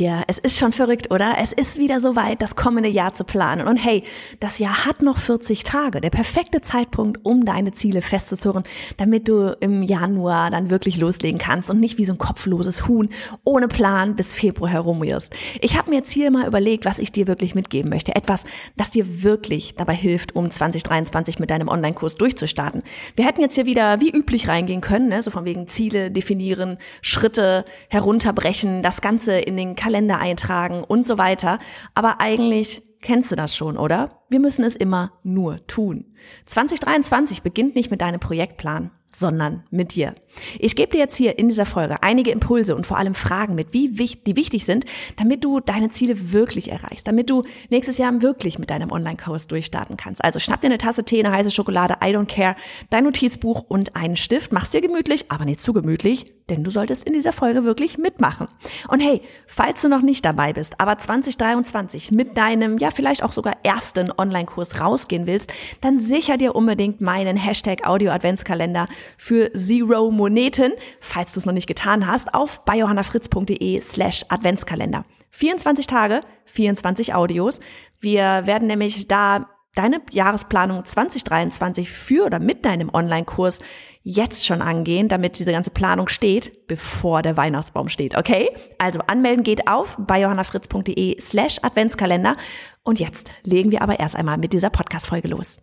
dir, es ist schon verrückt, oder? Es ist wieder soweit, das kommende Jahr zu planen. Und hey, das Jahr hat noch 40 Tage. Der perfekte Zeitpunkt, um deine Ziele festzuzurren, damit du im Januar dann wirklich loslegen kannst und nicht wie so ein kopfloses Huhn ohne Plan bis Februar herumirrst. Ich habe mir jetzt hier mal überlegt, was ich dir wirklich mitgeben möchte. Etwas, das dir wirklich dabei hilft, um 2023 mit deinem Online-Kurs durchzustarten. Wir hätten jetzt hier wieder wie üblich reingehen können, ne? so von wegen Ziele definieren, Schritte herunterbrechen, das Ganze in den Kalender eintragen und so weiter. Aber eigentlich kennst du das schon, oder? Wir müssen es immer nur tun. 2023 beginnt nicht mit deinem Projektplan sondern mit dir. Ich gebe dir jetzt hier in dieser Folge einige Impulse und vor allem Fragen mit, wie wichtig, die wichtig sind, damit du deine Ziele wirklich erreichst, damit du nächstes Jahr wirklich mit deinem Online-Kurs durchstarten kannst. Also schnapp dir eine Tasse Tee, eine heiße Schokolade, I don't care, dein Notizbuch und einen Stift. Mach's dir gemütlich, aber nicht zu gemütlich, denn du solltest in dieser Folge wirklich mitmachen. Und hey, falls du noch nicht dabei bist, aber 2023 mit deinem, ja vielleicht auch sogar ersten Online-Kurs rausgehen willst, dann sicher dir unbedingt meinen Hashtag Audio Adventskalender für Zero Moneten, falls du es noch nicht getan hast, auf biohannafritz.de slash Adventskalender. 24 Tage, 24 Audios. Wir werden nämlich da deine Jahresplanung 2023 für oder mit deinem Online-Kurs jetzt schon angehen, damit diese ganze Planung steht, bevor der Weihnachtsbaum steht, okay? Also anmelden geht auf bei johannafritz.de slash Adventskalender. Und jetzt legen wir aber erst einmal mit dieser Podcast-Folge los.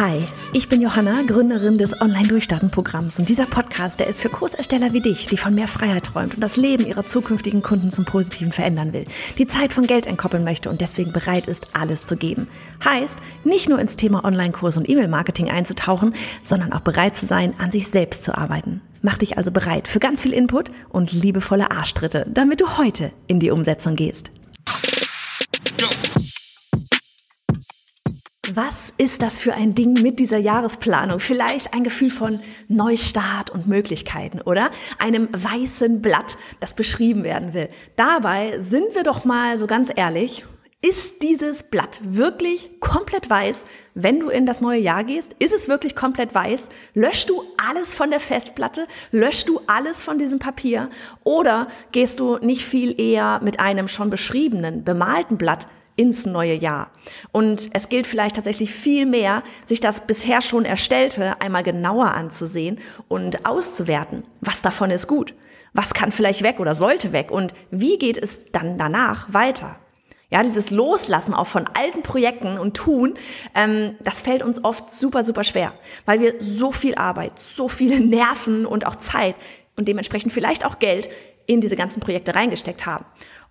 Hi, ich bin Johanna, Gründerin des Online-Durchstarten-Programms und dieser Podcast, der ist für Kursersteller wie dich, die von mehr Freiheit träumt und das Leben ihrer zukünftigen Kunden zum Positiven verändern will, die Zeit von Geld entkoppeln möchte und deswegen bereit ist, alles zu geben. Heißt, nicht nur ins Thema Online-Kurs und E-Mail-Marketing einzutauchen, sondern auch bereit zu sein, an sich selbst zu arbeiten. Mach dich also bereit für ganz viel Input und liebevolle Arschtritte, damit du heute in die Umsetzung gehst. Was ist das für ein Ding mit dieser Jahresplanung? Vielleicht ein Gefühl von Neustart und Möglichkeiten, oder? Einem weißen Blatt, das beschrieben werden will. Dabei sind wir doch mal so ganz ehrlich. Ist dieses Blatt wirklich komplett weiß, wenn du in das neue Jahr gehst? Ist es wirklich komplett weiß? Löschst du alles von der Festplatte? Löschst du alles von diesem Papier? Oder gehst du nicht viel eher mit einem schon beschriebenen, bemalten Blatt ins neue Jahr. Und es gilt vielleicht tatsächlich viel mehr, sich das bisher schon Erstellte einmal genauer anzusehen und auszuwerten. Was davon ist gut? Was kann vielleicht weg oder sollte weg? Und wie geht es dann danach weiter? Ja, dieses Loslassen auch von alten Projekten und Tun, ähm, das fällt uns oft super, super schwer, weil wir so viel Arbeit, so viele Nerven und auch Zeit und dementsprechend vielleicht auch Geld in diese ganzen Projekte reingesteckt haben.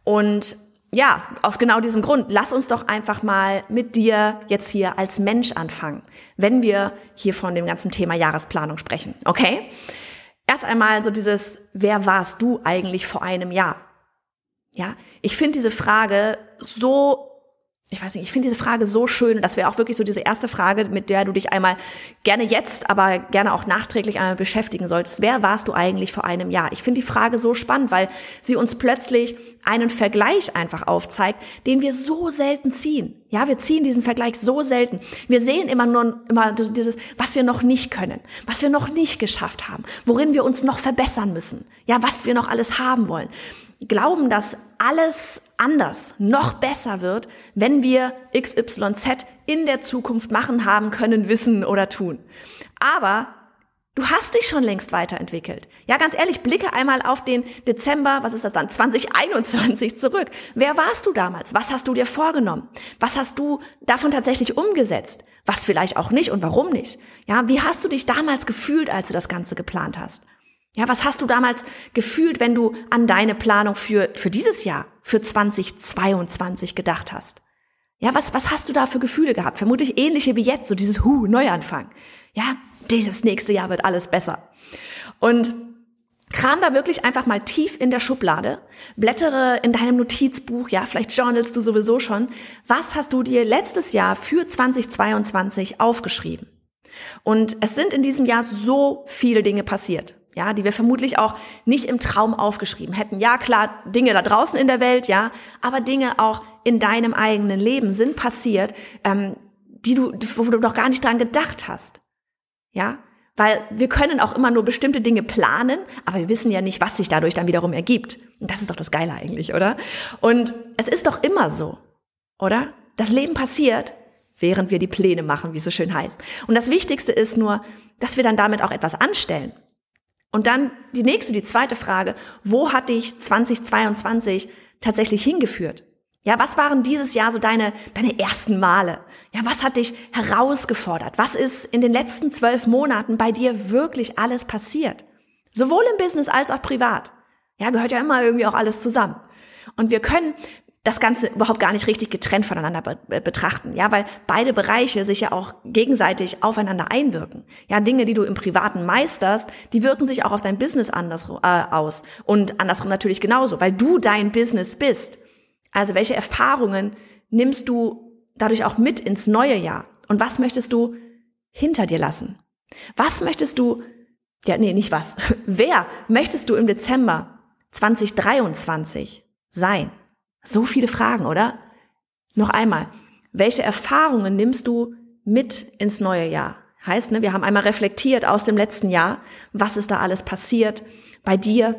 Und ja, aus genau diesem Grund, lass uns doch einfach mal mit dir jetzt hier als Mensch anfangen, wenn wir hier von dem ganzen Thema Jahresplanung sprechen, okay? Erst einmal so dieses, wer warst du eigentlich vor einem Jahr? Ja, ich finde diese Frage so ich weiß nicht, ich finde diese Frage so schön. Das wäre auch wirklich so diese erste Frage, mit der du dich einmal gerne jetzt, aber gerne auch nachträglich einmal beschäftigen solltest. Wer warst du eigentlich vor einem Jahr? Ich finde die Frage so spannend, weil sie uns plötzlich einen Vergleich einfach aufzeigt, den wir so selten ziehen. Ja, wir ziehen diesen Vergleich so selten. Wir sehen immer nur immer dieses, was wir noch nicht können, was wir noch nicht geschafft haben, worin wir uns noch verbessern müssen. Ja, was wir noch alles haben wollen glauben, dass alles anders, noch besser wird, wenn wir XYZ in der Zukunft machen, haben können, wissen oder tun. Aber du hast dich schon längst weiterentwickelt. Ja, ganz ehrlich, blicke einmal auf den Dezember, was ist das dann, 2021 zurück. Wer warst du damals? Was hast du dir vorgenommen? Was hast du davon tatsächlich umgesetzt? Was vielleicht auch nicht und warum nicht? Ja, wie hast du dich damals gefühlt, als du das Ganze geplant hast? Ja, was hast du damals gefühlt, wenn du an deine Planung für, für dieses Jahr, für 2022 gedacht hast? Ja, was, was hast du da für Gefühle gehabt? Vermutlich ähnliche wie jetzt, so dieses Hu, Neuanfang. Ja, dieses nächste Jahr wird alles besser. Und kram da wirklich einfach mal tief in der Schublade, blättere in deinem Notizbuch, ja, vielleicht journalst du sowieso schon. Was hast du dir letztes Jahr für 2022 aufgeschrieben? Und es sind in diesem Jahr so viele Dinge passiert. Ja, die wir vermutlich auch nicht im Traum aufgeschrieben hätten. Ja, klar, Dinge da draußen in der Welt, ja, aber Dinge auch in deinem eigenen Leben sind passiert, ähm, die du, wo du doch gar nicht dran gedacht hast. Ja, weil wir können auch immer nur bestimmte Dinge planen, aber wir wissen ja nicht, was sich dadurch dann wiederum ergibt. Und das ist doch das Geile eigentlich, oder? Und es ist doch immer so, oder? Das Leben passiert, während wir die Pläne machen, wie es so schön heißt. Und das Wichtigste ist nur, dass wir dann damit auch etwas anstellen. Und dann die nächste, die zweite Frage, wo hat dich 2022 tatsächlich hingeführt? Ja, was waren dieses Jahr so deine, deine ersten Male? Ja, was hat dich herausgefordert? Was ist in den letzten zwölf Monaten bei dir wirklich alles passiert? Sowohl im Business als auch privat. Ja, gehört ja immer irgendwie auch alles zusammen. Und wir können das Ganze überhaupt gar nicht richtig getrennt voneinander be betrachten, ja, weil beide Bereiche sich ja auch gegenseitig aufeinander einwirken. Ja, Dinge, die du im Privaten meisterst, die wirken sich auch auf dein Business anders äh, aus und andersrum natürlich genauso, weil du dein Business bist. Also welche Erfahrungen nimmst du dadurch auch mit ins neue Jahr? Und was möchtest du hinter dir lassen? Was möchtest du, ja, nee, nicht was. Wer möchtest du im Dezember 2023 sein? So viele Fragen, oder? Noch einmal. Welche Erfahrungen nimmst du mit ins neue Jahr? Heißt, ne, wir haben einmal reflektiert aus dem letzten Jahr, was ist da alles passiert bei dir,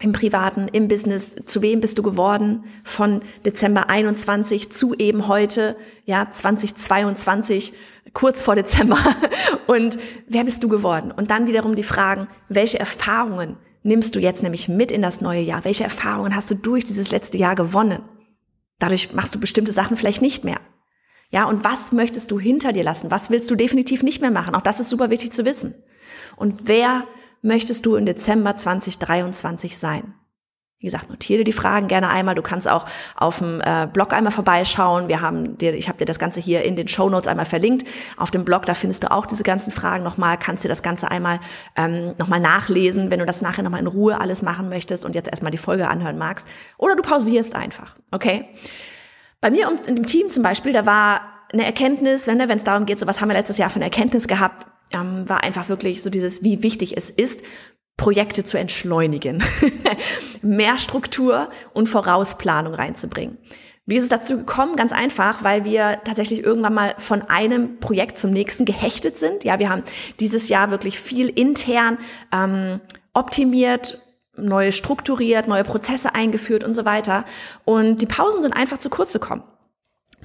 im Privaten, im Business, zu wem bist du geworden von Dezember 21 zu eben heute, ja, 2022, kurz vor Dezember. Und wer bist du geworden? Und dann wiederum die Fragen, welche Erfahrungen nimmst du jetzt nämlich mit in das neue Jahr? Welche Erfahrungen hast du durch dieses letzte Jahr gewonnen? Dadurch machst du bestimmte Sachen vielleicht nicht mehr. Ja, und was möchtest du hinter dir lassen? Was willst du definitiv nicht mehr machen? Auch das ist super wichtig zu wissen. Und wer möchtest du im Dezember 2023 sein? Wie gesagt, notiere die Fragen gerne einmal. Du kannst auch auf dem äh, Blog einmal vorbeischauen. Wir haben dir, ich habe dir das Ganze hier in den Show Notes einmal verlinkt. Auf dem Blog, da findest du auch diese ganzen Fragen nochmal. Kannst dir das Ganze einmal ähm, nochmal nachlesen, wenn du das nachher nochmal in Ruhe alles machen möchtest und jetzt erstmal die Folge anhören magst. Oder du pausierst einfach, okay? Bei mir und dem Team zum Beispiel, da war eine Erkenntnis, wenn es darum geht, so was haben wir letztes Jahr für eine Erkenntnis gehabt, ähm, war einfach wirklich so dieses, wie wichtig es ist, Projekte zu entschleunigen, mehr Struktur und Vorausplanung reinzubringen. Wie ist es dazu gekommen? Ganz einfach, weil wir tatsächlich irgendwann mal von einem Projekt zum nächsten gehechtet sind. Ja, wir haben dieses Jahr wirklich viel intern ähm, optimiert, neue strukturiert, neue Prozesse eingeführt und so weiter. Und die Pausen sind einfach zu kurz gekommen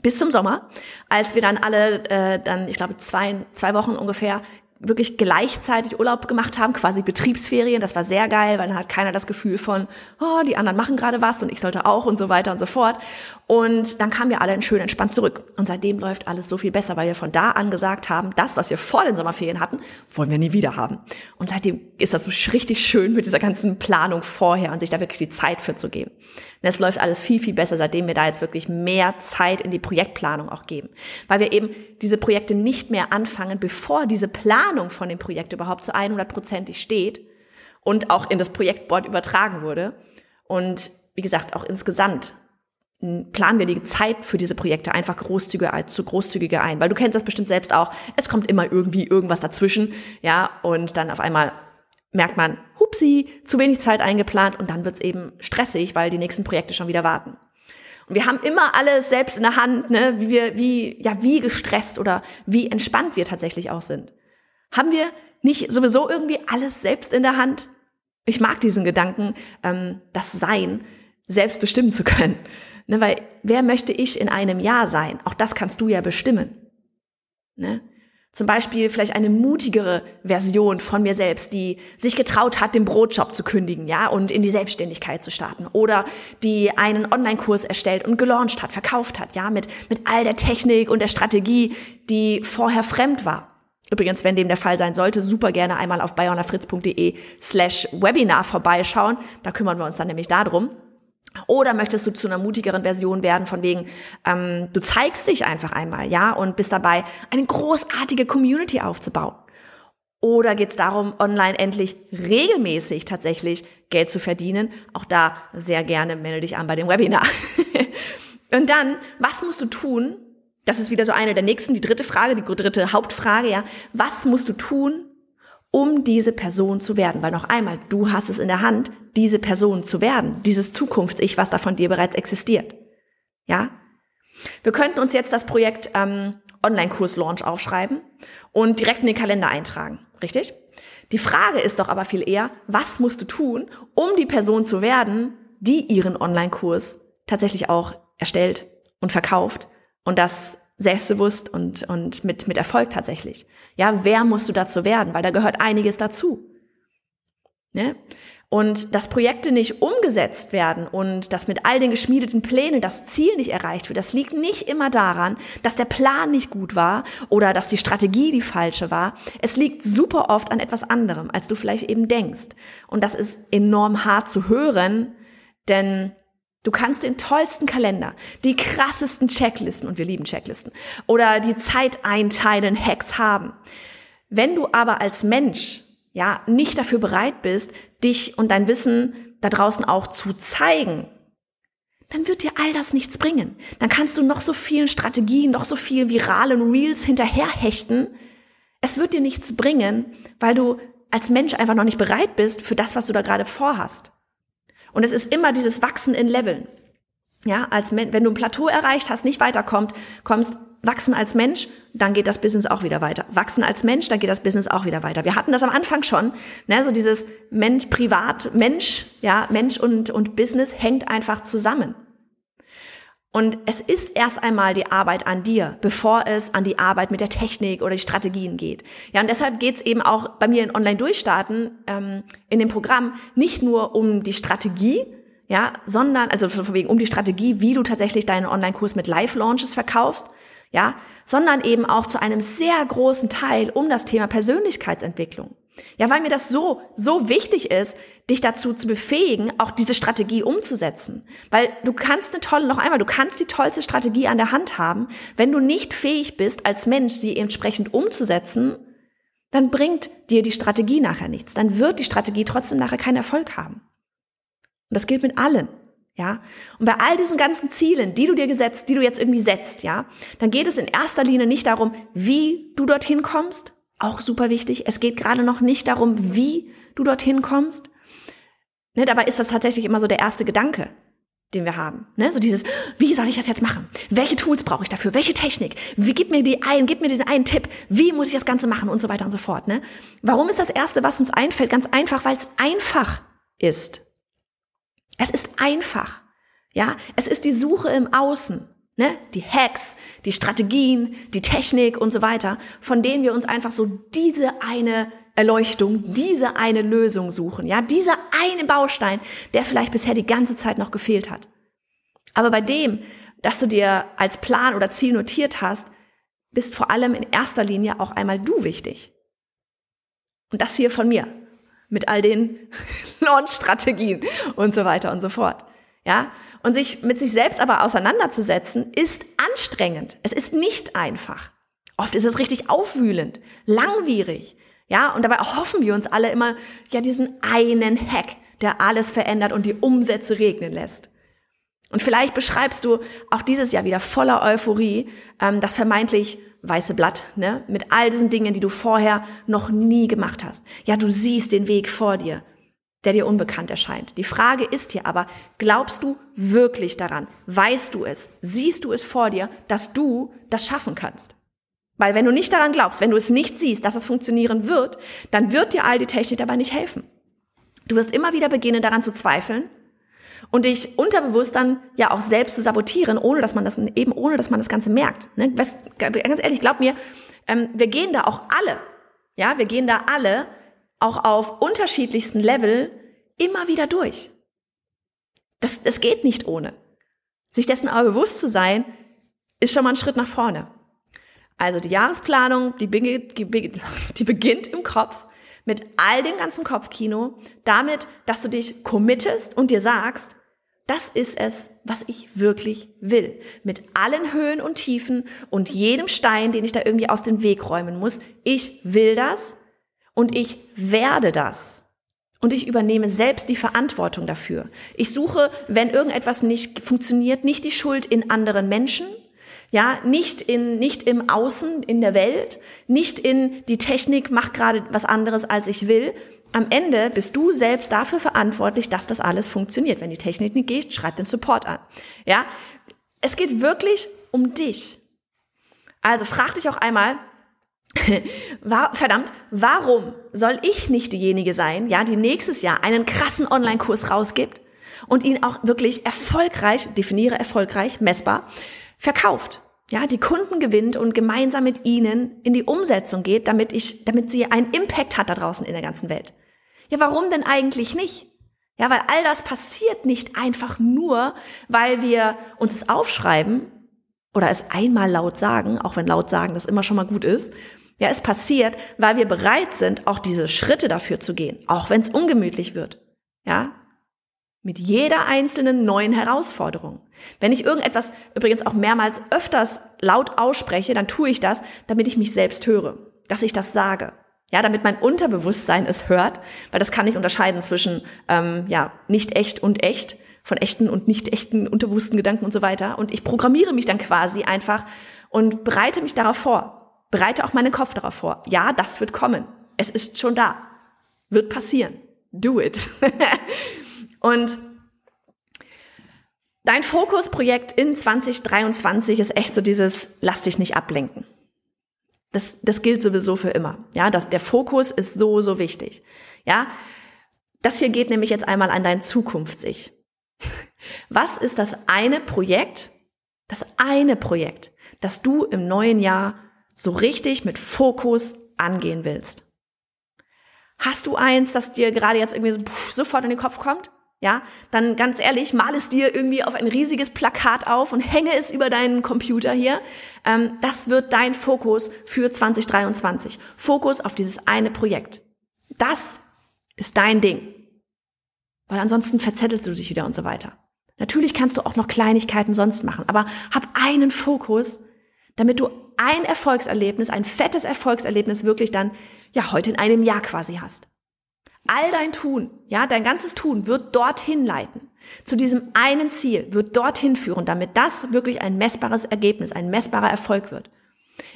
bis zum Sommer, als wir dann alle äh, dann, ich glaube, zwei, zwei Wochen ungefähr wirklich gleichzeitig Urlaub gemacht haben, quasi Betriebsferien. Das war sehr geil, weil dann hat keiner das Gefühl von, oh, die anderen machen gerade was und ich sollte auch und so weiter und so fort. Und dann kamen wir alle schön entspannt zurück. Und seitdem läuft alles so viel besser, weil wir von da an gesagt haben, das, was wir vor den Sommerferien hatten, wollen wir nie wieder haben. Und seitdem ist das so richtig schön mit dieser ganzen Planung vorher und sich da wirklich die Zeit für zu geben. Es läuft alles viel, viel besser, seitdem wir da jetzt wirklich mehr Zeit in die Projektplanung auch geben. Weil wir eben diese Projekte nicht mehr anfangen, bevor diese Planung von dem Projekt überhaupt zu 100%ig steht und auch in das Projektboard übertragen wurde. Und wie gesagt, auch insgesamt planen wir die Zeit für diese Projekte einfach großzügiger, zu großzügiger ein. Weil du kennst das bestimmt selbst auch. Es kommt immer irgendwie irgendwas dazwischen, ja, und dann auf einmal merkt man, hupsi, zu wenig Zeit eingeplant und dann wird's eben stressig, weil die nächsten Projekte schon wieder warten. Und wir haben immer alles selbst in der Hand, ne, wie wir, wie, ja, wie gestresst oder wie entspannt wir tatsächlich auch sind. Haben wir nicht sowieso irgendwie alles selbst in der Hand? Ich mag diesen Gedanken, ähm, das Sein selbst bestimmen zu können. Ne, weil wer möchte ich in einem Jahr sein? Auch das kannst du ja bestimmen. Ne? Zum Beispiel vielleicht eine mutigere Version von mir selbst, die sich getraut hat, den Brotjob zu kündigen, ja, und in die Selbstständigkeit zu starten. Oder die einen Online-Kurs erstellt und gelauncht hat, verkauft hat, ja, mit, mit all der Technik und der Strategie, die vorher fremd war. Übrigens, wenn dem der Fall sein sollte, super gerne einmal auf bayonafritz.de slash Webinar vorbeischauen. Da kümmern wir uns dann nämlich darum. Oder möchtest du zu einer mutigeren Version werden, von wegen, ähm, du zeigst dich einfach einmal, ja, und bist dabei, eine großartige Community aufzubauen? Oder geht es darum, online endlich regelmäßig tatsächlich Geld zu verdienen? Auch da sehr gerne melde dich an bei dem Webinar. und dann, was musst du tun? Das ist wieder so eine der nächsten, die dritte Frage, die dritte Hauptfrage, ja. Was musst du tun, um diese Person zu werden. Weil noch einmal, du hast es in der Hand, diese Person zu werden, dieses Zukunfts-Ich, was da von dir bereits existiert. Ja? Wir könnten uns jetzt das Projekt ähm, Online-Kurs-Launch aufschreiben und direkt in den Kalender eintragen, richtig? Die Frage ist doch aber viel eher, was musst du tun, um die Person zu werden, die ihren Online-Kurs tatsächlich auch erstellt und verkauft und das selbstbewusst und, und mit, mit Erfolg tatsächlich. Ja, wer musst du dazu werden? Weil da gehört einiges dazu. Ne? Und dass Projekte nicht umgesetzt werden und dass mit all den geschmiedeten Plänen das Ziel nicht erreicht wird, das liegt nicht immer daran, dass der Plan nicht gut war oder dass die Strategie die falsche war. Es liegt super oft an etwas anderem, als du vielleicht eben denkst. Und das ist enorm hart zu hören, denn Du kannst den tollsten Kalender, die krassesten Checklisten, und wir lieben Checklisten, oder die Zeiteinteilen Hacks haben. Wenn du aber als Mensch ja, nicht dafür bereit bist, dich und dein Wissen da draußen auch zu zeigen, dann wird dir all das nichts bringen. Dann kannst du noch so vielen Strategien, noch so viel viralen Reels hinterherhechten. Es wird dir nichts bringen, weil du als Mensch einfach noch nicht bereit bist für das, was du da gerade vorhast. Und es ist immer dieses Wachsen in Leveln. Ja, als wenn du ein Plateau erreicht hast, nicht weiterkommt, kommst wachsen als Mensch, dann geht das Business auch wieder weiter. Wachsen als Mensch, dann geht das Business auch wieder weiter. Wir hatten das am Anfang schon, ne, so dieses Mensch, Privat, Mensch, ja, Mensch und, und Business hängt einfach zusammen. Und es ist erst einmal die Arbeit an dir, bevor es an die Arbeit mit der Technik oder die Strategien geht. Ja, und deshalb geht es eben auch bei mir in Online-Durchstarten ähm, in dem Programm nicht nur um die Strategie, ja, sondern, also von wegen um die Strategie, wie du tatsächlich deinen Online-Kurs mit Live-Launches verkaufst, ja, sondern eben auch zu einem sehr großen Teil um das Thema Persönlichkeitsentwicklung. Ja, weil mir das so, so wichtig ist, dich dazu zu befähigen, auch diese Strategie umzusetzen. Weil du kannst eine tolle, noch einmal, du kannst die tollste Strategie an der Hand haben. Wenn du nicht fähig bist, als Mensch sie entsprechend umzusetzen, dann bringt dir die Strategie nachher nichts. Dann wird die Strategie trotzdem nachher keinen Erfolg haben. Und das gilt mit allen. Ja, und bei all diesen ganzen Zielen, die du dir gesetzt, die du jetzt irgendwie setzt, ja, dann geht es in erster Linie nicht darum, wie du dorthin kommst, auch super wichtig. Es geht gerade noch nicht darum, wie du dorthin kommst. Ne, dabei ist das tatsächlich immer so der erste Gedanke, den wir haben. Ne? So dieses, wie soll ich das jetzt machen? Welche Tools brauche ich dafür? Welche Technik? Wie gib mir die ein, gib mir diesen einen Tipp? Wie muss ich das Ganze machen? Und so weiter und so fort. Ne? Warum ist das Erste, was uns einfällt? Ganz einfach, weil es einfach ist. Es ist einfach. Ja, es ist die Suche im Außen, ne? Die Hacks, die Strategien, die Technik und so weiter, von denen wir uns einfach so diese eine Erleuchtung, diese eine Lösung suchen, ja, dieser eine Baustein, der vielleicht bisher die ganze Zeit noch gefehlt hat. Aber bei dem, dass du dir als Plan oder Ziel notiert hast, bist vor allem in erster Linie auch einmal du wichtig. Und das hier von mir mit all den Launch-Strategien und so weiter und so fort. Ja, und sich mit sich selbst aber auseinanderzusetzen, ist anstrengend. Es ist nicht einfach. Oft ist es richtig aufwühlend, langwierig. Ja, und dabei hoffen wir uns alle immer, ja, diesen einen Hack, der alles verändert und die Umsätze regnen lässt. Und vielleicht beschreibst du auch dieses Jahr wieder voller Euphorie ähm, das vermeintlich weiße Blatt, ne? Mit all diesen Dingen, die du vorher noch nie gemacht hast. Ja, du siehst den Weg vor dir, der dir unbekannt erscheint. Die Frage ist hier aber, glaubst du wirklich daran? Weißt du es? Siehst du es vor dir, dass du das schaffen kannst? Weil wenn du nicht daran glaubst, wenn du es nicht siehst, dass es funktionieren wird, dann wird dir all die Technik dabei nicht helfen. Du wirst immer wieder beginnen, daran zu zweifeln und dich unterbewusst dann ja auch selbst zu sabotieren, ohne dass man das eben ohne dass man das Ganze merkt. Ne? ganz ehrlich, glaub mir, ähm, wir gehen da auch alle, ja, wir gehen da alle auch auf unterschiedlichsten Level immer wieder durch. Das, das geht nicht ohne. Sich dessen aber bewusst zu sein, ist schon mal ein Schritt nach vorne. Also die Jahresplanung, die, beginnt, die beginnt im Kopf mit all dem ganzen Kopfkino, damit, dass du dich committest und dir sagst, das ist es, was ich wirklich will. Mit allen Höhen und Tiefen und jedem Stein, den ich da irgendwie aus dem Weg räumen muss. Ich will das und ich werde das. Und ich übernehme selbst die Verantwortung dafür. Ich suche, wenn irgendetwas nicht funktioniert, nicht die Schuld in anderen Menschen, Ja, nicht in, nicht im Außen, in der Welt, nicht in die Technik macht gerade was anderes, als ich will. Am Ende bist du selbst dafür verantwortlich, dass das alles funktioniert. Wenn die Technik nicht geht, schreib den Support an. Ja, es geht wirklich um dich. Also frag dich auch einmal, verdammt, warum soll ich nicht diejenige sein, ja, die nächstes Jahr einen krassen Online-Kurs rausgibt und ihn auch wirklich erfolgreich, definiere erfolgreich, messbar, verkauft? Ja, die Kunden gewinnt und gemeinsam mit ihnen in die Umsetzung geht, damit ich, damit sie einen Impact hat da draußen in der ganzen Welt. Ja, warum denn eigentlich nicht? Ja, weil all das passiert nicht einfach nur, weil wir uns aufschreiben oder es einmal laut sagen, auch wenn laut sagen das immer schon mal gut ist, ja, es passiert, weil wir bereit sind, auch diese Schritte dafür zu gehen, auch wenn es ungemütlich wird. Ja, mit jeder einzelnen neuen Herausforderung. Wenn ich irgendetwas übrigens auch mehrmals öfters laut ausspreche, dann tue ich das, damit ich mich selbst höre, dass ich das sage. Ja, damit mein Unterbewusstsein es hört, weil das kann ich unterscheiden zwischen ähm, ja nicht echt und echt, von echten und nicht echten unterbewussten Gedanken und so weiter. Und ich programmiere mich dann quasi einfach und bereite mich darauf vor bereite auch meinen Kopf darauf vor. Ja, das wird kommen. Es ist schon da. Wird passieren. Do it. und dein Fokusprojekt in 2023 ist echt so dieses, lass dich nicht ablenken. Das, das gilt sowieso für immer. Ja, das, der Fokus ist so, so wichtig. Ja, das hier geht nämlich jetzt einmal an dein Zukunftsich. Was ist das eine Projekt, das eine Projekt, das du im neuen Jahr so richtig mit Fokus angehen willst. Hast du eins, das dir gerade jetzt irgendwie so, pff, sofort in den Kopf kommt? Ja, dann ganz ehrlich, mal es dir irgendwie auf ein riesiges Plakat auf und hänge es über deinen Computer hier. Ähm, das wird dein Fokus für 2023. Fokus auf dieses eine Projekt. Das ist dein Ding. Weil ansonsten verzettelst du dich wieder und so weiter. Natürlich kannst du auch noch Kleinigkeiten sonst machen, aber hab einen Fokus, damit du ein Erfolgserlebnis, ein fettes Erfolgserlebnis wirklich dann, ja, heute in einem Jahr quasi hast. All dein Tun, ja, dein ganzes Tun wird dorthin leiten. Zu diesem einen Ziel wird dorthin führen, damit das wirklich ein messbares Ergebnis, ein messbarer Erfolg wird.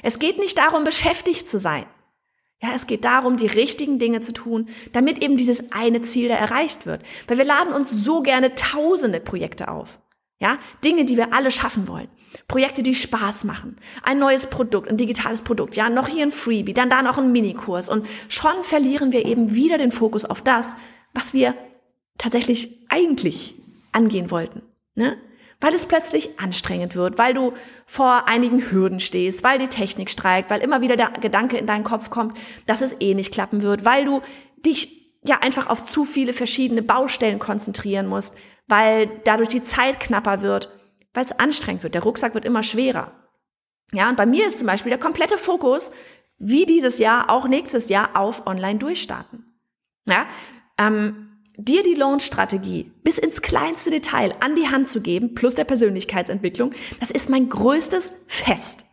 Es geht nicht darum, beschäftigt zu sein. Ja, es geht darum, die richtigen Dinge zu tun, damit eben dieses eine Ziel da erreicht wird. Weil wir laden uns so gerne tausende Projekte auf. Ja, Dinge, die wir alle schaffen wollen. Projekte, die Spaß machen. Ein neues Produkt, ein digitales Produkt. Ja, noch hier ein Freebie, dann da noch ein Minikurs. Und schon verlieren wir eben wieder den Fokus auf das, was wir tatsächlich eigentlich angehen wollten. Ne? Weil es plötzlich anstrengend wird, weil du vor einigen Hürden stehst, weil die Technik streikt, weil immer wieder der Gedanke in deinen Kopf kommt, dass es eh nicht klappen wird, weil du dich ja einfach auf zu viele verschiedene Baustellen konzentrieren musst, weil dadurch die Zeit knapper wird, weil es anstrengend wird. Der Rucksack wird immer schwerer. Ja, und bei mir ist zum Beispiel der komplette Fokus, wie dieses Jahr, auch nächstes Jahr, auf Online durchstarten. Ja, ähm, dir die Launch-Strategie bis ins kleinste Detail an die Hand zu geben, plus der Persönlichkeitsentwicklung, das ist mein größtes Fest.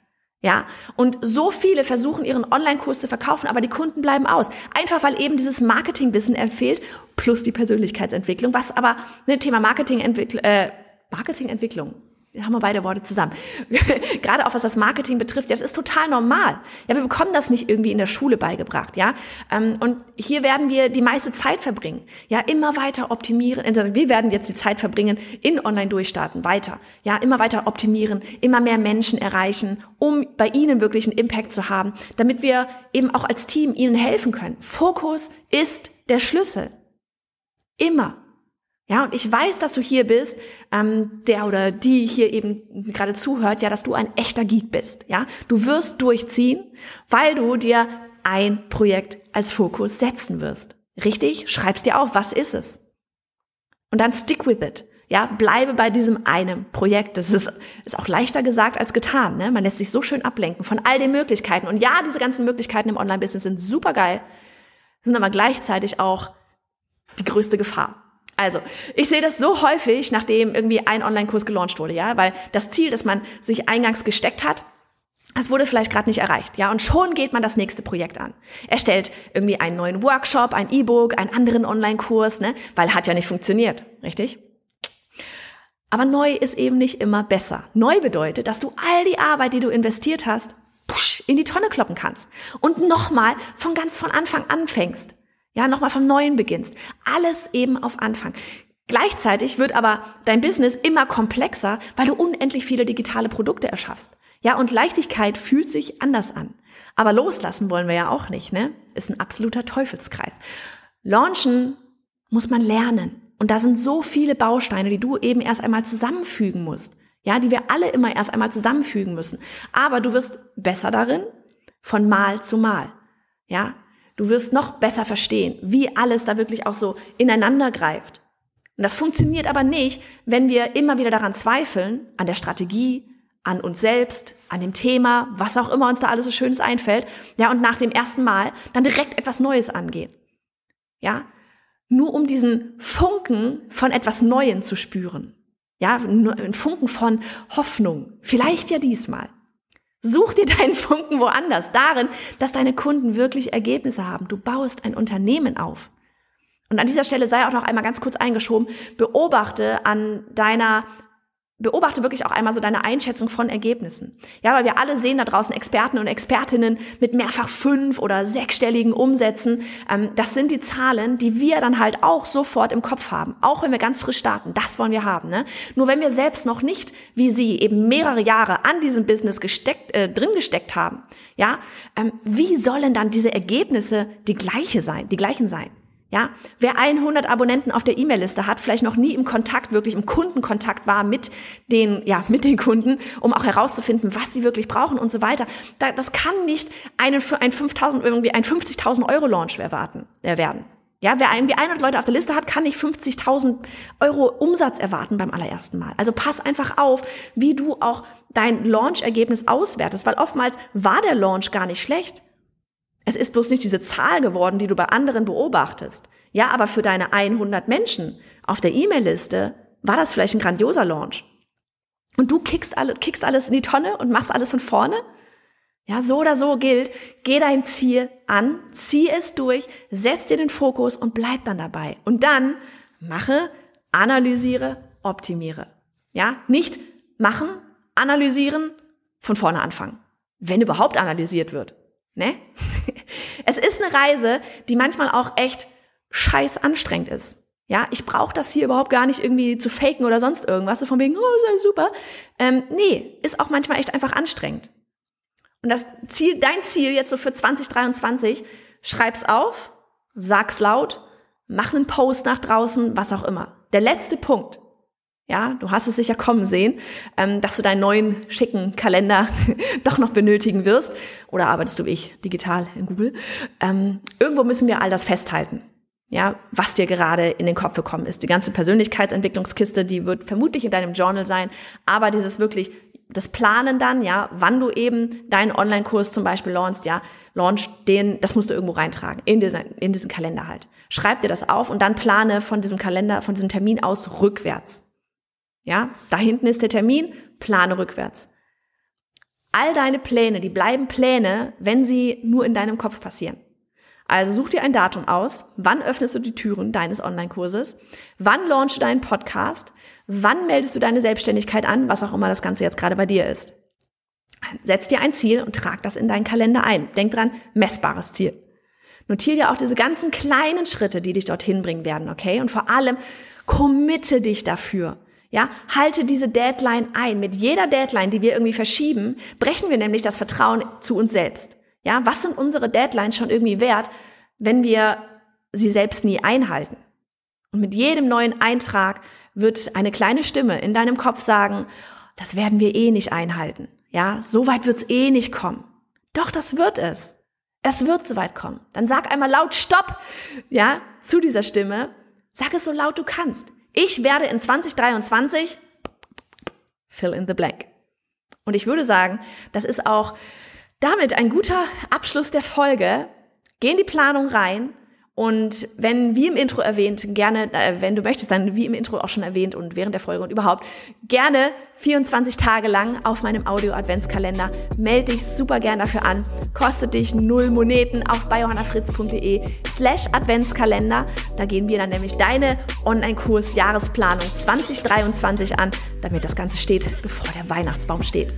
Ja, und so viele versuchen ihren Online-Kurs zu verkaufen, aber die Kunden bleiben aus. Einfach weil eben dieses Marketingwissen empfiehlt, plus die Persönlichkeitsentwicklung, was aber ne, Thema Marketingentwicklung, äh, Marketingentwicklung, haben wir beide Worte zusammen. Gerade auch was das Marketing betrifft, ja, das ist total normal. Ja, wir bekommen das nicht irgendwie in der Schule beigebracht, ja. Ähm, und hier werden wir die meiste Zeit verbringen. Ja, immer weiter optimieren. Also wir werden jetzt die Zeit verbringen in Online durchstarten, weiter. Ja, immer weiter optimieren, immer mehr Menschen erreichen, um bei ihnen wirklich einen Impact zu haben, damit wir eben auch als Team ihnen helfen können. Fokus ist der Schlüssel. Immer. Ja, und ich weiß, dass du hier bist, ähm, der oder die hier eben gerade zuhört, ja, dass du ein echter Geek bist. Ja, du wirst durchziehen, weil du dir ein Projekt als Fokus setzen wirst. Richtig? Schreibst dir auf, was ist es? Und dann stick with it. Ja, bleibe bei diesem einen Projekt. Das ist, ist auch leichter gesagt als getan. Ne? Man lässt sich so schön ablenken von all den Möglichkeiten. Und ja, diese ganzen Möglichkeiten im Online-Business sind super geil, sind aber gleichzeitig auch die größte Gefahr. Also, ich sehe das so häufig, nachdem irgendwie ein Online-Kurs gelauncht wurde, ja, weil das Ziel, das man sich eingangs gesteckt hat, das wurde vielleicht gerade nicht erreicht, ja, und schon geht man das nächste Projekt an. Erstellt irgendwie einen neuen Workshop, ein E-Book, einen anderen Online-Kurs, ne, weil hat ja nicht funktioniert, richtig? Aber neu ist eben nicht immer besser. Neu bedeutet, dass du all die Arbeit, die du investiert hast, in die Tonne kloppen kannst und nochmal von ganz von Anfang anfängst. Ja, nochmal vom Neuen beginnst. Alles eben auf Anfang. Gleichzeitig wird aber dein Business immer komplexer, weil du unendlich viele digitale Produkte erschaffst. Ja, und Leichtigkeit fühlt sich anders an. Aber loslassen wollen wir ja auch nicht, ne? Ist ein absoluter Teufelskreis. Launchen muss man lernen. Und da sind so viele Bausteine, die du eben erst einmal zusammenfügen musst. Ja, die wir alle immer erst einmal zusammenfügen müssen. Aber du wirst besser darin von Mal zu Mal. Ja, du wirst noch besser verstehen, wie alles da wirklich auch so ineinander greift. Und das funktioniert aber nicht, wenn wir immer wieder daran zweifeln, an der Strategie, an uns selbst, an dem Thema, was auch immer uns da alles so Schönes einfällt, ja, und nach dem ersten Mal dann direkt etwas Neues angehen. Ja, nur um diesen Funken von etwas Neuem zu spüren. Ja, nur ein Funken von Hoffnung. Vielleicht ja diesmal. Such dir deinen Funken woanders, darin, dass deine Kunden wirklich Ergebnisse haben. Du baust ein Unternehmen auf. Und an dieser Stelle sei auch noch einmal ganz kurz eingeschoben, beobachte an deiner beobachte wirklich auch einmal so deine Einschätzung von Ergebnissen. Ja, weil wir alle sehen da draußen Experten und Expertinnen mit mehrfach fünf oder sechsstelligen Umsätzen. Ähm, das sind die Zahlen, die wir dann halt auch sofort im Kopf haben. Auch wenn wir ganz frisch starten. Das wollen wir haben. Ne? Nur wenn wir selbst noch nicht, wie sie, eben mehrere Jahre an diesem Business gesteckt, äh, drin gesteckt haben, ja, ähm, wie sollen dann diese Ergebnisse die gleiche sein, die gleichen sein? Ja, wer 100 Abonnenten auf der E-Mail-Liste hat, vielleicht noch nie im Kontakt, wirklich im Kundenkontakt war mit den, ja, mit den Kunden, um auch herauszufinden, was sie wirklich brauchen und so weiter. das kann nicht einen, ein 5000, irgendwie ein 50.000 Euro Launch erwarten, äh, werden. Ja, wer irgendwie 100 Leute auf der Liste hat, kann nicht 50.000 Euro Umsatz erwarten beim allerersten Mal. Also pass einfach auf, wie du auch dein Launch-Ergebnis auswertest, weil oftmals war der Launch gar nicht schlecht. Es ist bloß nicht diese Zahl geworden, die du bei anderen beobachtest. Ja, aber für deine 100 Menschen auf der E-Mail-Liste war das vielleicht ein grandioser Launch. Und du kickst, alle, kickst alles in die Tonne und machst alles von vorne? Ja, so oder so gilt, geh dein Ziel an, zieh es durch, setz dir den Fokus und bleib dann dabei. Und dann mache, analysiere, optimiere. Ja, nicht machen, analysieren, von vorne anfangen. Wenn überhaupt analysiert wird. Ne? Es ist eine Reise, die manchmal auch echt scheiß anstrengend ist. Ja, ich brauche das hier überhaupt gar nicht irgendwie zu faken oder sonst irgendwas, so von wegen, oh, ist super. Ähm, nee, ist auch manchmal echt einfach anstrengend. Und das Ziel, dein Ziel jetzt so für 2023, schreib's auf, sag's laut, mach einen Post nach draußen, was auch immer. Der letzte Punkt, ja, du hast es sicher kommen sehen, ähm, dass du deinen neuen schicken Kalender doch noch benötigen wirst. Oder arbeitest du wie ich digital in Google? Ähm, irgendwo müssen wir all das festhalten. Ja, was dir gerade in den Kopf gekommen ist. Die ganze Persönlichkeitsentwicklungskiste, die wird vermutlich in deinem Journal sein. Aber dieses wirklich, das Planen dann, ja, wann du eben deinen Online-Kurs zum Beispiel launchst, ja, launch den, das musst du irgendwo reintragen, in diesen, in diesen Kalender halt. Schreib dir das auf und dann plane von diesem Kalender, von diesem Termin aus rückwärts. Ja, da hinten ist der Termin, plane rückwärts. All deine Pläne, die bleiben Pläne, wenn sie nur in deinem Kopf passieren. Also such dir ein Datum aus, wann öffnest du die Türen deines Online-Kurses, wann launchst du deinen Podcast, wann meldest du deine Selbstständigkeit an, was auch immer das Ganze jetzt gerade bei dir ist. Setz dir ein Ziel und trag das in deinen Kalender ein. Denk dran, messbares Ziel. Notier dir auch diese ganzen kleinen Schritte, die dich dorthin bringen werden, okay? Und vor allem committe dich dafür. Ja, halte diese Deadline ein. Mit jeder Deadline, die wir irgendwie verschieben, brechen wir nämlich das Vertrauen zu uns selbst. Ja, was sind unsere Deadlines schon irgendwie wert, wenn wir sie selbst nie einhalten? Und mit jedem neuen Eintrag wird eine kleine Stimme in deinem Kopf sagen, das werden wir eh nicht einhalten. Ja, so weit wird's eh nicht kommen. Doch, das wird es. Es wird so weit kommen. Dann sag einmal laut Stopp, ja, zu dieser Stimme. Sag es so laut du kannst. Ich werde in 2023 fill in the blank. Und ich würde sagen, das ist auch damit ein guter Abschluss der Folge. Geh in die Planung rein Und wenn, wie im Intro erwähnt, gerne, äh, wenn du möchtest, dann wie im Intro auch schon erwähnt und während der Folge und überhaupt, gerne 24 Tage lang auf meinem Audio-Adventskalender. Melde dich super gern dafür an. Kostet dich null Moneten auf biohannafritz.de slash Adventskalender. Da gehen wir dann nämlich deine Online-Kurs Jahresplanung 2023 an, damit das Ganze steht, bevor der Weihnachtsbaum steht.